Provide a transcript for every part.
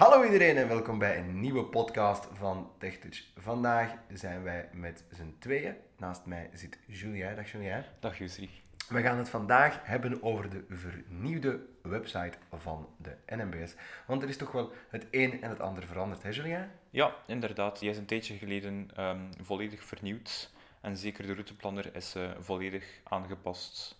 Hallo iedereen en welkom bij een nieuwe podcast van TechTouch. Vandaag zijn wij met z'n tweeën. Naast mij zit Julien. Dag Julien. Dag Jusri. We gaan het vandaag hebben over de vernieuwde website van de NMBS. Want er is toch wel het een en het ander veranderd, hè Julien? Ja, inderdaad. Die is een tijdje geleden ehm, volledig vernieuwd. En zeker de routeplanner is eh, volledig aangepast.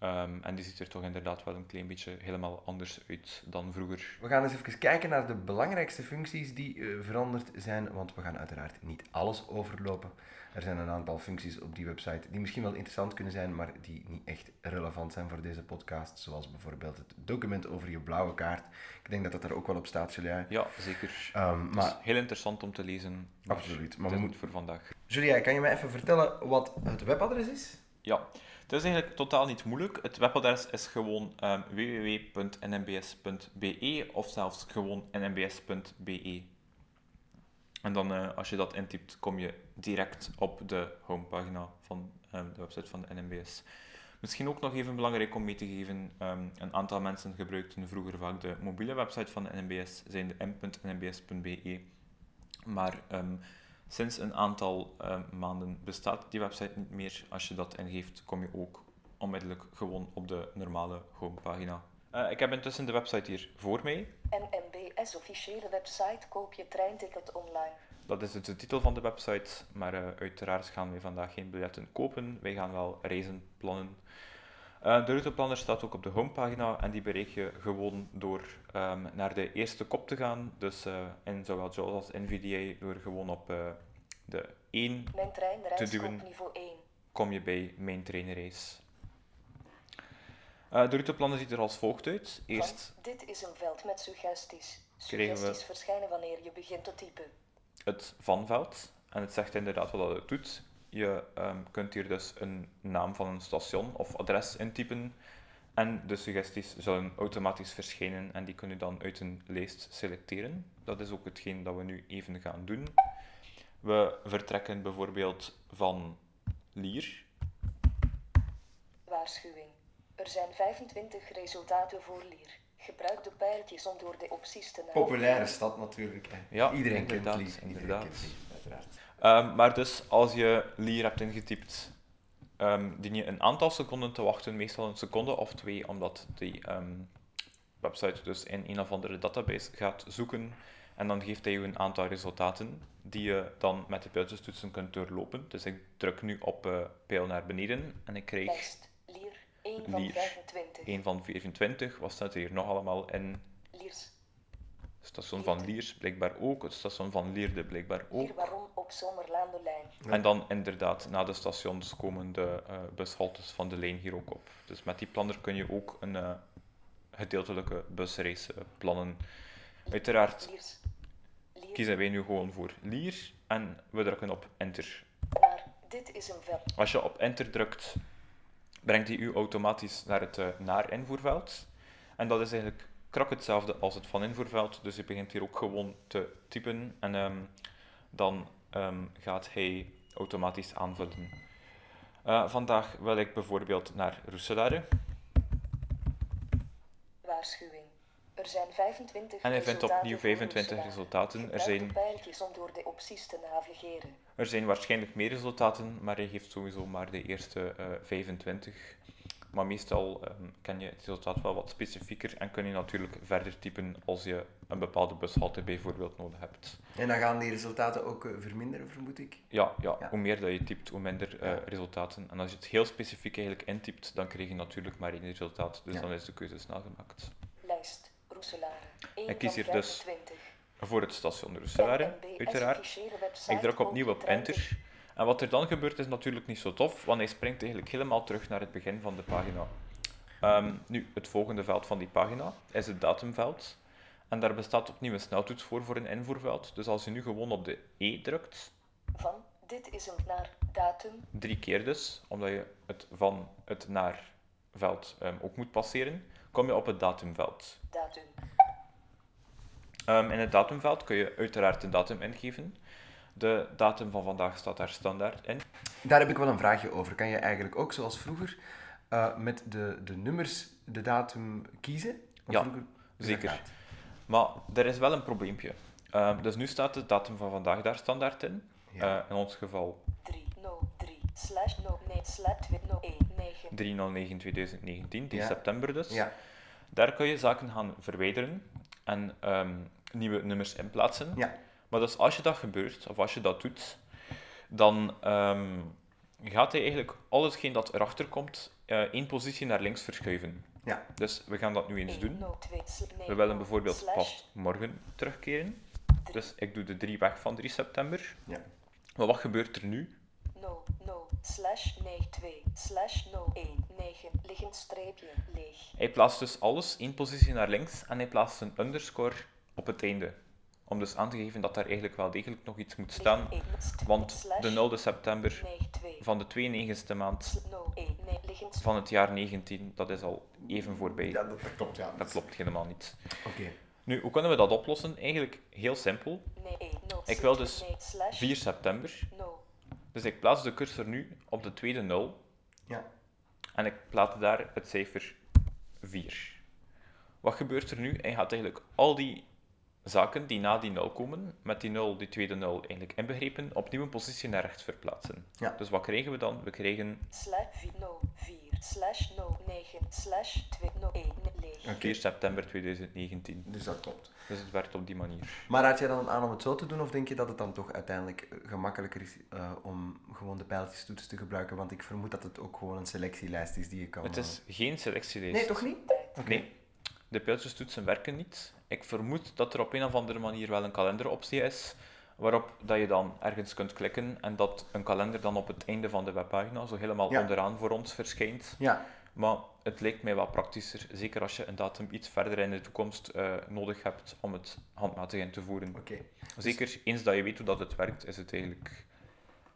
Ehm, en die ziet er toch inderdaad wel een klein beetje helemaal anders uit dan vroeger. We gaan eens even kijken naar de belangrijkste functies die eh, veranderd zijn, want we gaan uiteraard niet alles overlopen. Er zijn een aantal functies op die website die misschien wel interessant kunnen zijn, maar die niet echt relevant zijn voor deze podcast, zoals bijvoorbeeld het document over je blauwe kaart. Ik denk dat dat er ook wel op staat, Julia. Ja, zeker. Het maar heel interessant om te lezen. Absoluut, maar we moeten- voor vandaag. Julia, kan je mij even vertellen wat het webadres is? Ja, het is eigenlijk totaal niet moeilijk. Het webadres is gewoon ehm, www.nmbs.be of zelfs gewoon nmbs.be. En dan, eh, als je dat intypt, kom je direct op de homepagina van ehm, de website van de NMBS. Misschien ook nog even belangrijk om mee te geven, ehm, een aantal mensen gebruikten vroeger vaak de mobiele website van de NMBS, zijn de m.nmbs.be. Maar sinds een aantal ehm, maanden bestaat die website niet meer. Als je dat ingeeft, kom je ook onmiddellijk gewoon op de normale homepagina. Eh, ik heb intussen de website hier voor mij. NMBS officiële website koop je treinticket online. Dat is dus de titel van de website, maar eh, uiteraard gaan we vandaag geen biljetten kopen. Wij gaan wel reizen plannen. Eh, de routeplanner staat ook op de homepagina en die bereik je gewoon door ehm, naar de eerste kop te gaan. Dus eh, in zowel JAWS als NVDA, door gewoon op eh, de 1 Mijn treinreis Te duwen. niveau 1. kom je bij Mijn. Eh, de routeplanner ziet er als volgt uit. Eerst dit is een veld met suggesties. Suggesties verschijnen wanneer je begint te typen. het vanveld. En het zegt inderdaad wat het doet. Je ehm, kunt hier dus een naam van een station of adres intypen. En de suggesties zullen automatisch verschijnen en die kun je dan uit een lijst selecteren. Dat is ook hetgeen dat we nu even gaan doen. We vertrekken bijvoorbeeld van Lier. Waarschuwing. Er zijn 25 resultaten voor Lier. Gebruik de pijltjes om door de opties te navigeren. Populaire stad natuurlijk. Hè. Ja, iedereen kent inderdaad, Lier. Iedereen inderdaad. kent Lier, Ehm, maar dus als je Lier hebt ingetypt, ehm, dien je een aantal seconden te wachten, meestal een seconde of twee, omdat die ehm, website dus in een of andere database gaat zoeken. En dan geeft hij je een aantal resultaten die je dan met de pijltjestoetsen kunt doorlopen. Dus ik druk nu op eh, pijl naar beneden en ik krijg Lijst. Lier 1 van Lier. 25. 1 van 24. Wat staat er hier nog allemaal in? Liers. Het station van Liers blijkbaar ook, het station van Lierde blijkbaar ook. Lier waarom op. Ja. En dan inderdaad, na de stations komen de eh bushaltes van de lijn hier ook op. Dus met die planner kun je ook een eh, gedeeltelijke busreis eh, plannen. Uiteraard. Lier. kiezen wij nu gewoon voor Lier en we drukken op Enter. Dit is een veld. Als je op Enter drukt, brengt hij u automatisch naar het naar-invoerveld. En dat is eigenlijk krak hetzelfde als het van invoerveld. Dus je begint hier ook gewoon te typen en ehm, dan ehm, gaat hij automatisch aanvullen. Eh, vandaag wil ik bijvoorbeeld naar Roeselare. Waarschuwing. Er zijn 25 En hij vindt opnieuw voor 25 Roeselaar. resultaten. Er zijn, om door de opties te navigeren. er zijn waarschijnlijk meer resultaten, maar hij geeft sowieso maar de eerste eh, 25. Maar meestal ehm, ken je het resultaat wel wat specifieker en kun je natuurlijk verder typen als je een bepaalde bushalte bijvoorbeeld nodig hebt. En dan gaan die resultaten ook eh, verminderen, vermoed ik. Ja, ja, Ja. hoe meer dat je typt, hoe minder eh, Ja. resultaten. En als je het heel specifiek eigenlijk intypt, dan krijg je natuurlijk maar één resultaat. Dus Ja. dan is de keuze snel gemaakt. Lijst. Roeselare. 1 Ik kies hier dus 25. Voor het station Roeselare, uiteraard. Ik druk opnieuw op enter. En wat er dan gebeurt is natuurlijk niet zo tof, want hij springt eigenlijk helemaal terug naar het begin van de pagina. Ehm, nu, het volgende veld van die pagina is het datumveld. En daar bestaat opnieuw een sneltoets voor voor een invoerveld. Dus als je nu gewoon op de E drukt, Van. Dit is een naar datum. drie keer dus, omdat je het van het naar veld ehm, ook moet passeren, kom je op het datumveld. Datum. Ehm, in het datumveld kun je uiteraard de datum ingeven. De datum van vandaag staat daar standaard in. Daar heb ik wel een vraagje over. Kan je eigenlijk ook, zoals vroeger, eh, met de, de nummers de datum kiezen? Ja, vroeger- zeker. Maar er is wel een probleempje. Ehm, dus nu staat de datum van vandaag daar standaard in. Ja. Eh, in ons geval 303 slash 09 slash 219. 309-2019, die Ja. september dus. Ja, Daar kun je zaken gaan verwijderen en ehm, nieuwe nummers inplaatsen. ja, Maar dus als je dat gebeurt, of als je dat doet, dan ehm, gaat hij eigenlijk al hetgeen dat erachter komt, eh, één positie naar links verschuiven. ja. Dus we gaan dat nu eens doen. 102 slash We willen bijvoorbeeld pas morgen terugkeren. Dus ik doe de 3 weg van 3 september. ja. Maar wat gebeurt er nu? 0, 0, slash 92, slash 01, 9, liggend streepje, leeg. Hij plaatst dus alles één positie naar links en hij plaatst een underscore op het einde. Om dus aan te geven dat daar eigenlijk wel degelijk nog iets moet staan. Want de 0 september 92, van de 92e maand sl- 01, nee, liggend van het jaar 19, dat is al even voorbij. Ja, dat, klopt, ja. Dat klopt helemaal niet. Oké. Nu, hoe kunnen we dat oplossen? Eigenlijk heel simpel. nee, 1, 0, Ik wil dus nee, slash 4 september. 0, Dus ik plaats de cursor nu op de tweede 0 Ja, en ik plaats daar het cijfer 4. Wat gebeurt er nu? Hij gaat eigenlijk al die zaken die na die 0 komen, met die 0, die tweede 0 eigenlijk inbegrepen, opnieuw een positie naar rechts verplaatsen. Ja. Dus wat krijgen we dan? We krijgen slash 0, 4, slash 09, slash 201, leeg. Oké. 4 september 2019. dus dat klopt. Dus het werkt op die manier. Maar raad jij dan aan om het zo te doen, of denk je dat het dan toch uiteindelijk eh, gemakkelijker is eh, om gewoon de pijltjestoets te gebruiken? Want ik vermoed dat het ook gewoon een selectielijst is die je kan... Het is eh, geen selectielijst. Nee, toch niet? Oké. Nee, de pijltjestoetsen werken niet. Ik vermoed dat er op een of andere manier wel een kalenderoptie is, waarop dat je dan ergens kunt klikken en dat een kalender dan op het einde van de webpagina zo helemaal Ja. onderaan voor ons verschijnt. Ja, Maar het lijkt mij wat praktischer, zeker als je een datum iets verder in de toekomst eh, nodig hebt om het handmatig in te voeren. oké. Zeker eens dat je weet hoe dat het werkt, is het eigenlijk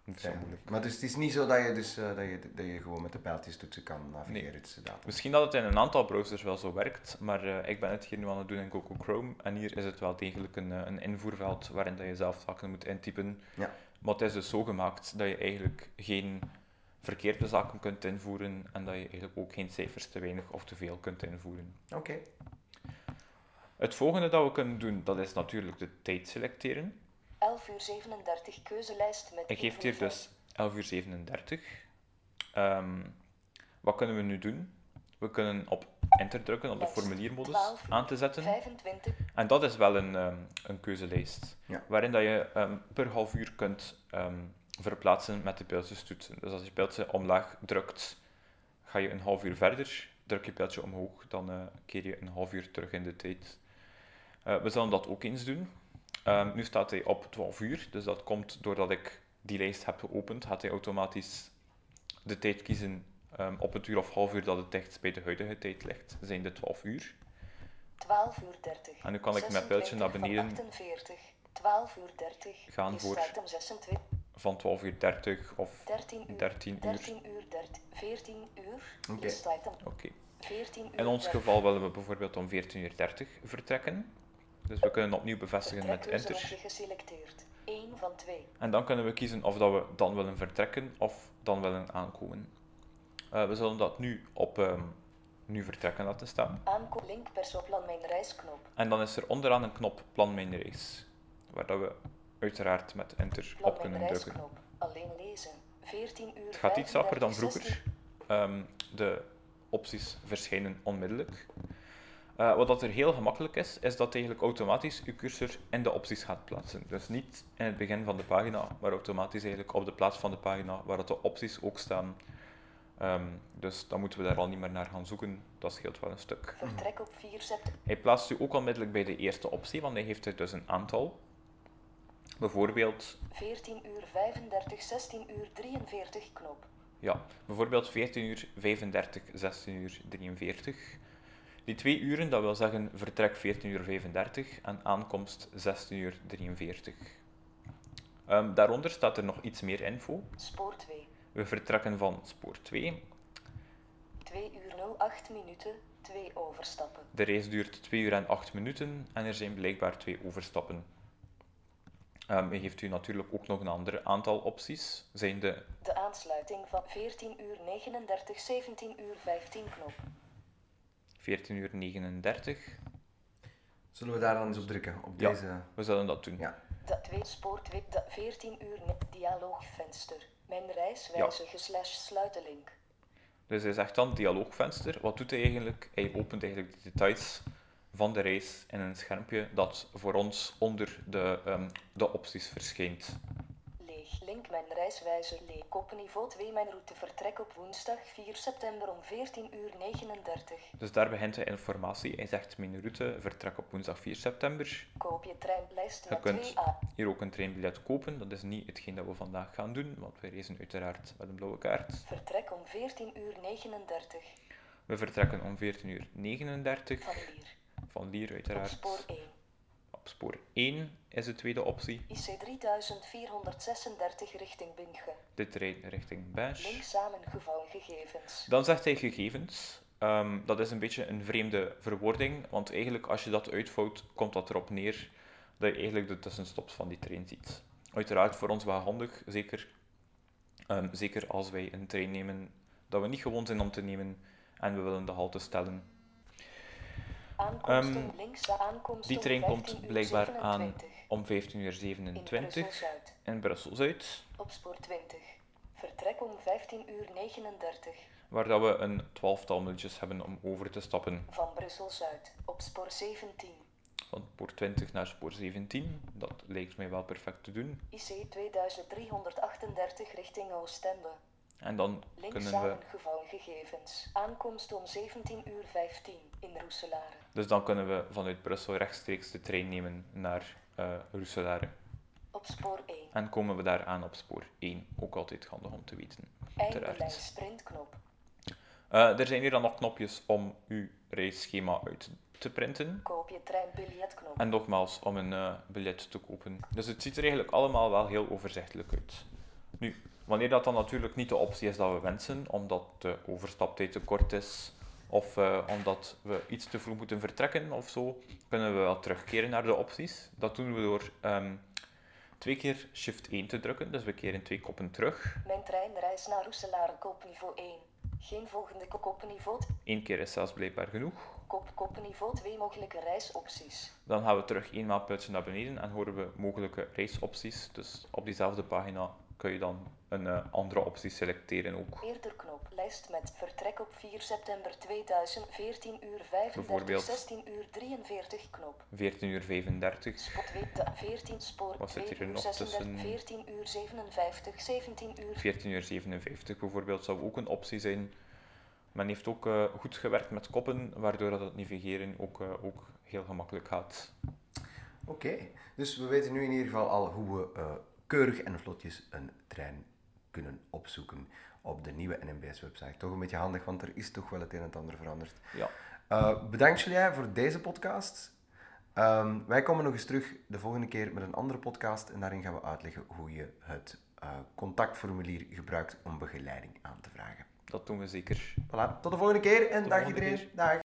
moeilijk. Maar dus het is niet zo dat je, dus, eh, dat je, dat je gewoon met de pijltjestoetsen kan navigeren. Nee. Het inderdaad- Misschien dat het in een aantal browsers wel zo werkt, maar eh, ik ben het hier nu aan het doen in Google Chrome en hier is het wel degelijk een, eh, een invoerveld waarin dat je zelf zaken moet intypen. Ja. Maar het is dus zo gemaakt dat je eigenlijk geen verkeerde zaken kunt invoeren en dat je eigenlijk ook geen cijfers te weinig of te veel kunt invoeren. Oké. Het volgende dat we kunnen doen, dat is natuurlijk de tijd selecteren. 11 uur 37 keuzelijst met Ik geef een hier dus 11 uur 37. Ehm, wat kunnen we nu doen? We kunnen op enter drukken om de formuliermodus 12 uur aan te zetten. 25, En dat is wel een, ehm, een keuzelijst, Ja. waarin dat je ehm, per half uur kunt ehm, verplaatsen met de pijltjestoetsen. Dus als je pijltje omlaag drukt, ga je een half uur verder. Druk je pijltje omhoog, dan eh, keer je een half uur terug in de tijd. Eh, we zullen dat ook eens doen. Ehm, nu staat hij op 12 uur, dus dat komt doordat ik die lijst heb geopend, gaat hij automatisch de tijd kiezen ehm, op het uur of half uur dat het dichtst bij de huidige tijd ligt, zijn de 12 uur. 12 uur 30. En nu kan ik met pijltje naar 26 van beneden 48, 12 uur 30. gaan voor- staat hem 26, van 12 uur 30 of 13 uur, 13 uur. 13 uur 30, 14 uur. Oké. 14 uur. In ons 30. geval willen we bijvoorbeeld om 14.30 uur vertrekken. Dus we kunnen opnieuw bevestigen met enter. geselecteerd. 1 van 2. En dan kunnen we kiezen of dat we dan willen vertrekken of dan willen aankomen. Eh, we zullen dat nu op ehm, nu vertrekken laten staan. Link mijn. En dan is er onderaan een knop plan mijn reis. Waar dat we uiteraard met enter Plan op mijn kunnen drukken. Alleen lezen. 14 uur. Het gaat iets rapper dan 35, vroeger. Ehm, de opties verschijnen onmiddellijk. Eh, wat dat er heel gemakkelijk is, is dat eigenlijk automatisch je cursor in de opties gaat plaatsen. Dus niet in het begin van de pagina, maar automatisch eigenlijk op de plaats van de pagina waar dat de opties ook staan. Ehm, dus dan moeten we daar al niet meer naar gaan zoeken. Dat scheelt wel een stuk. Vertrek op 4 september. Hij plaatst u ook onmiddellijk bij de eerste optie, want hij heeft er dus een aantal. Bijvoorbeeld 14 uur 35, 16 uur 43 knop. Ja, bijvoorbeeld 14 uur 35, 16 uur 43. Die twee uren, dat wil zeggen vertrek 14 uur 35 en aankomst 16 uur 43. Ehm, daaronder staat er nog iets meer info. Spoor 2. We vertrekken van spoor 2. 2 uur 08 minuten. 2 overstappen. De reis duurt 2 uur en 8 minuten en er zijn blijkbaar twee overstappen. Hij geeft u natuurlijk ook nog een ander aantal opties. Zijn de De aansluiting van 14 uur 39, 17 uur 15 knop. 14 uur 39, Zullen we daar dan eens op drukken? Op Ja. deze... We zullen dat doen. Ja. Dat 2 spoort wit dat 14 uur net dialoogvenster. Mijn reis wijzige slash sluitenlink. Dus hij zegt dan dialoogvenster. Wat doet hij eigenlijk? Hij opent eigenlijk de details van de reis in een schermpje dat voor ons onder de, ehm, de opties verschijnt. Link mijn reiswijzer leeg. Koppenniveau 2 mijn route vertrek op woensdag 4 september om 14 uur 39. Dus daar begint de informatie. Hij zegt mijn route, vertrek op woensdag 4 september. Koop je treinlijst Je met kunt 2a. hier ook een treinbiljet kopen. Dat is niet hetgeen dat we vandaag gaan doen, want we reizen uiteraard met een blauwe kaart. Vertrek om 14 uur 39. We vertrekken om 14 uur 39 Van Lier. van Lier Op uiteraard. spoor 1. Op spoor 1 is de tweede optie. IC 3436 richting Binge. De trein richting Bench. Link samengevouwen gegevens. Dan zegt hij gegevens. Ehm, dat is een beetje een vreemde verwoording, want eigenlijk als je dat uitvouwt, komt dat erop neer dat je eigenlijk de tussenstops van die trein ziet. Uiteraard voor ons wel handig, zeker, ehm, zeker als wij een trein nemen dat we niet gewoon zijn om te nemen en we willen de halte stellen. Links aankomst Die trein 15 komt blijkbaar aan 27. om 15.27 uur In Brussel-Zuid. in Brussel-Zuid, Op spoor 20. Vertrek om 15 uur 39. waar dat we een twaalftal minuutjes hebben om over te stappen Van Brussel-Zuid. Op spoor 17. van spoor 20 naar spoor 17. Dat lijkt mij wel perfect te doen. IC 2338 richting Oostende. En dan Link kunnen we gegevens. Aankomst om 17 uur 15 in Roeselare. Dus dan kunnen we vanuit Brussel rechtstreeks de trein nemen naar eh Roeselare. Op spoor 1. En komen we daar aan op spoor 1. Ook altijd handig om te weten. Eindbeleid sprintknop. Eh, er zijn hier dan nog knopjes om uw reisschema uit te printen. Koop je treinbiljetknop. En nogmaals, om een eh, biljet te kopen. Dus het ziet er eigenlijk allemaal wel heel overzichtelijk uit. Nu, wanneer dat dan natuurlijk niet de optie is dat we wensen, omdat de overstaptijd te kort is, of eh, omdat we iets te vroeg moeten vertrekken of zo, kunnen we wel terugkeren naar de opties. Dat doen we door ehm, twee keer Shift 1 te drukken, dus we keren twee koppen terug. Mijn treinreis naar Roeselare kopniveau 1. Geen volgende ko- kopniveau. t- Eén keer is zelfs blijkbaar genoeg. Kop kopniveau 2 mogelijke reisopties. Dan gaan we terug één maatpuntje naar beneden en horen we mogelijke reisopties. Dus op diezelfde pagina kun je dan een eh, andere optie selecteren ook. Eerder knop. Lijst met vertrek op 4 september 2000. 14 uur 35. Bijvoorbeeld. 16 uur 43 knop. 14 uur 35. Spot 2, de 14 spoor Wat zit 2 hier uur nog 36. tussen? 14 uur 57. 17 uur 14 uur 57 bijvoorbeeld zou ook een optie zijn. Men heeft ook eh, goed gewerkt met koppen, waardoor dat het navigeren ook, eh, ook heel gemakkelijk gaat. Oké, dus we weten nu in ieder geval al hoe we eh, keurig en vlotjes een trein kunnen opzoeken op de nieuwe NMBS-website. Toch een beetje handig, want er is toch wel het een en het ander veranderd. Ja, Eh, bedankt Julia voor deze podcast. Ehm, wij komen nog eens terug de volgende keer met een andere podcast en daarin gaan we uitleggen hoe je het eh, contactformulier gebruikt om begeleiding aan te vragen. dat doen we zeker. Voilà, tot de volgende keer en dag iedereen. Dag.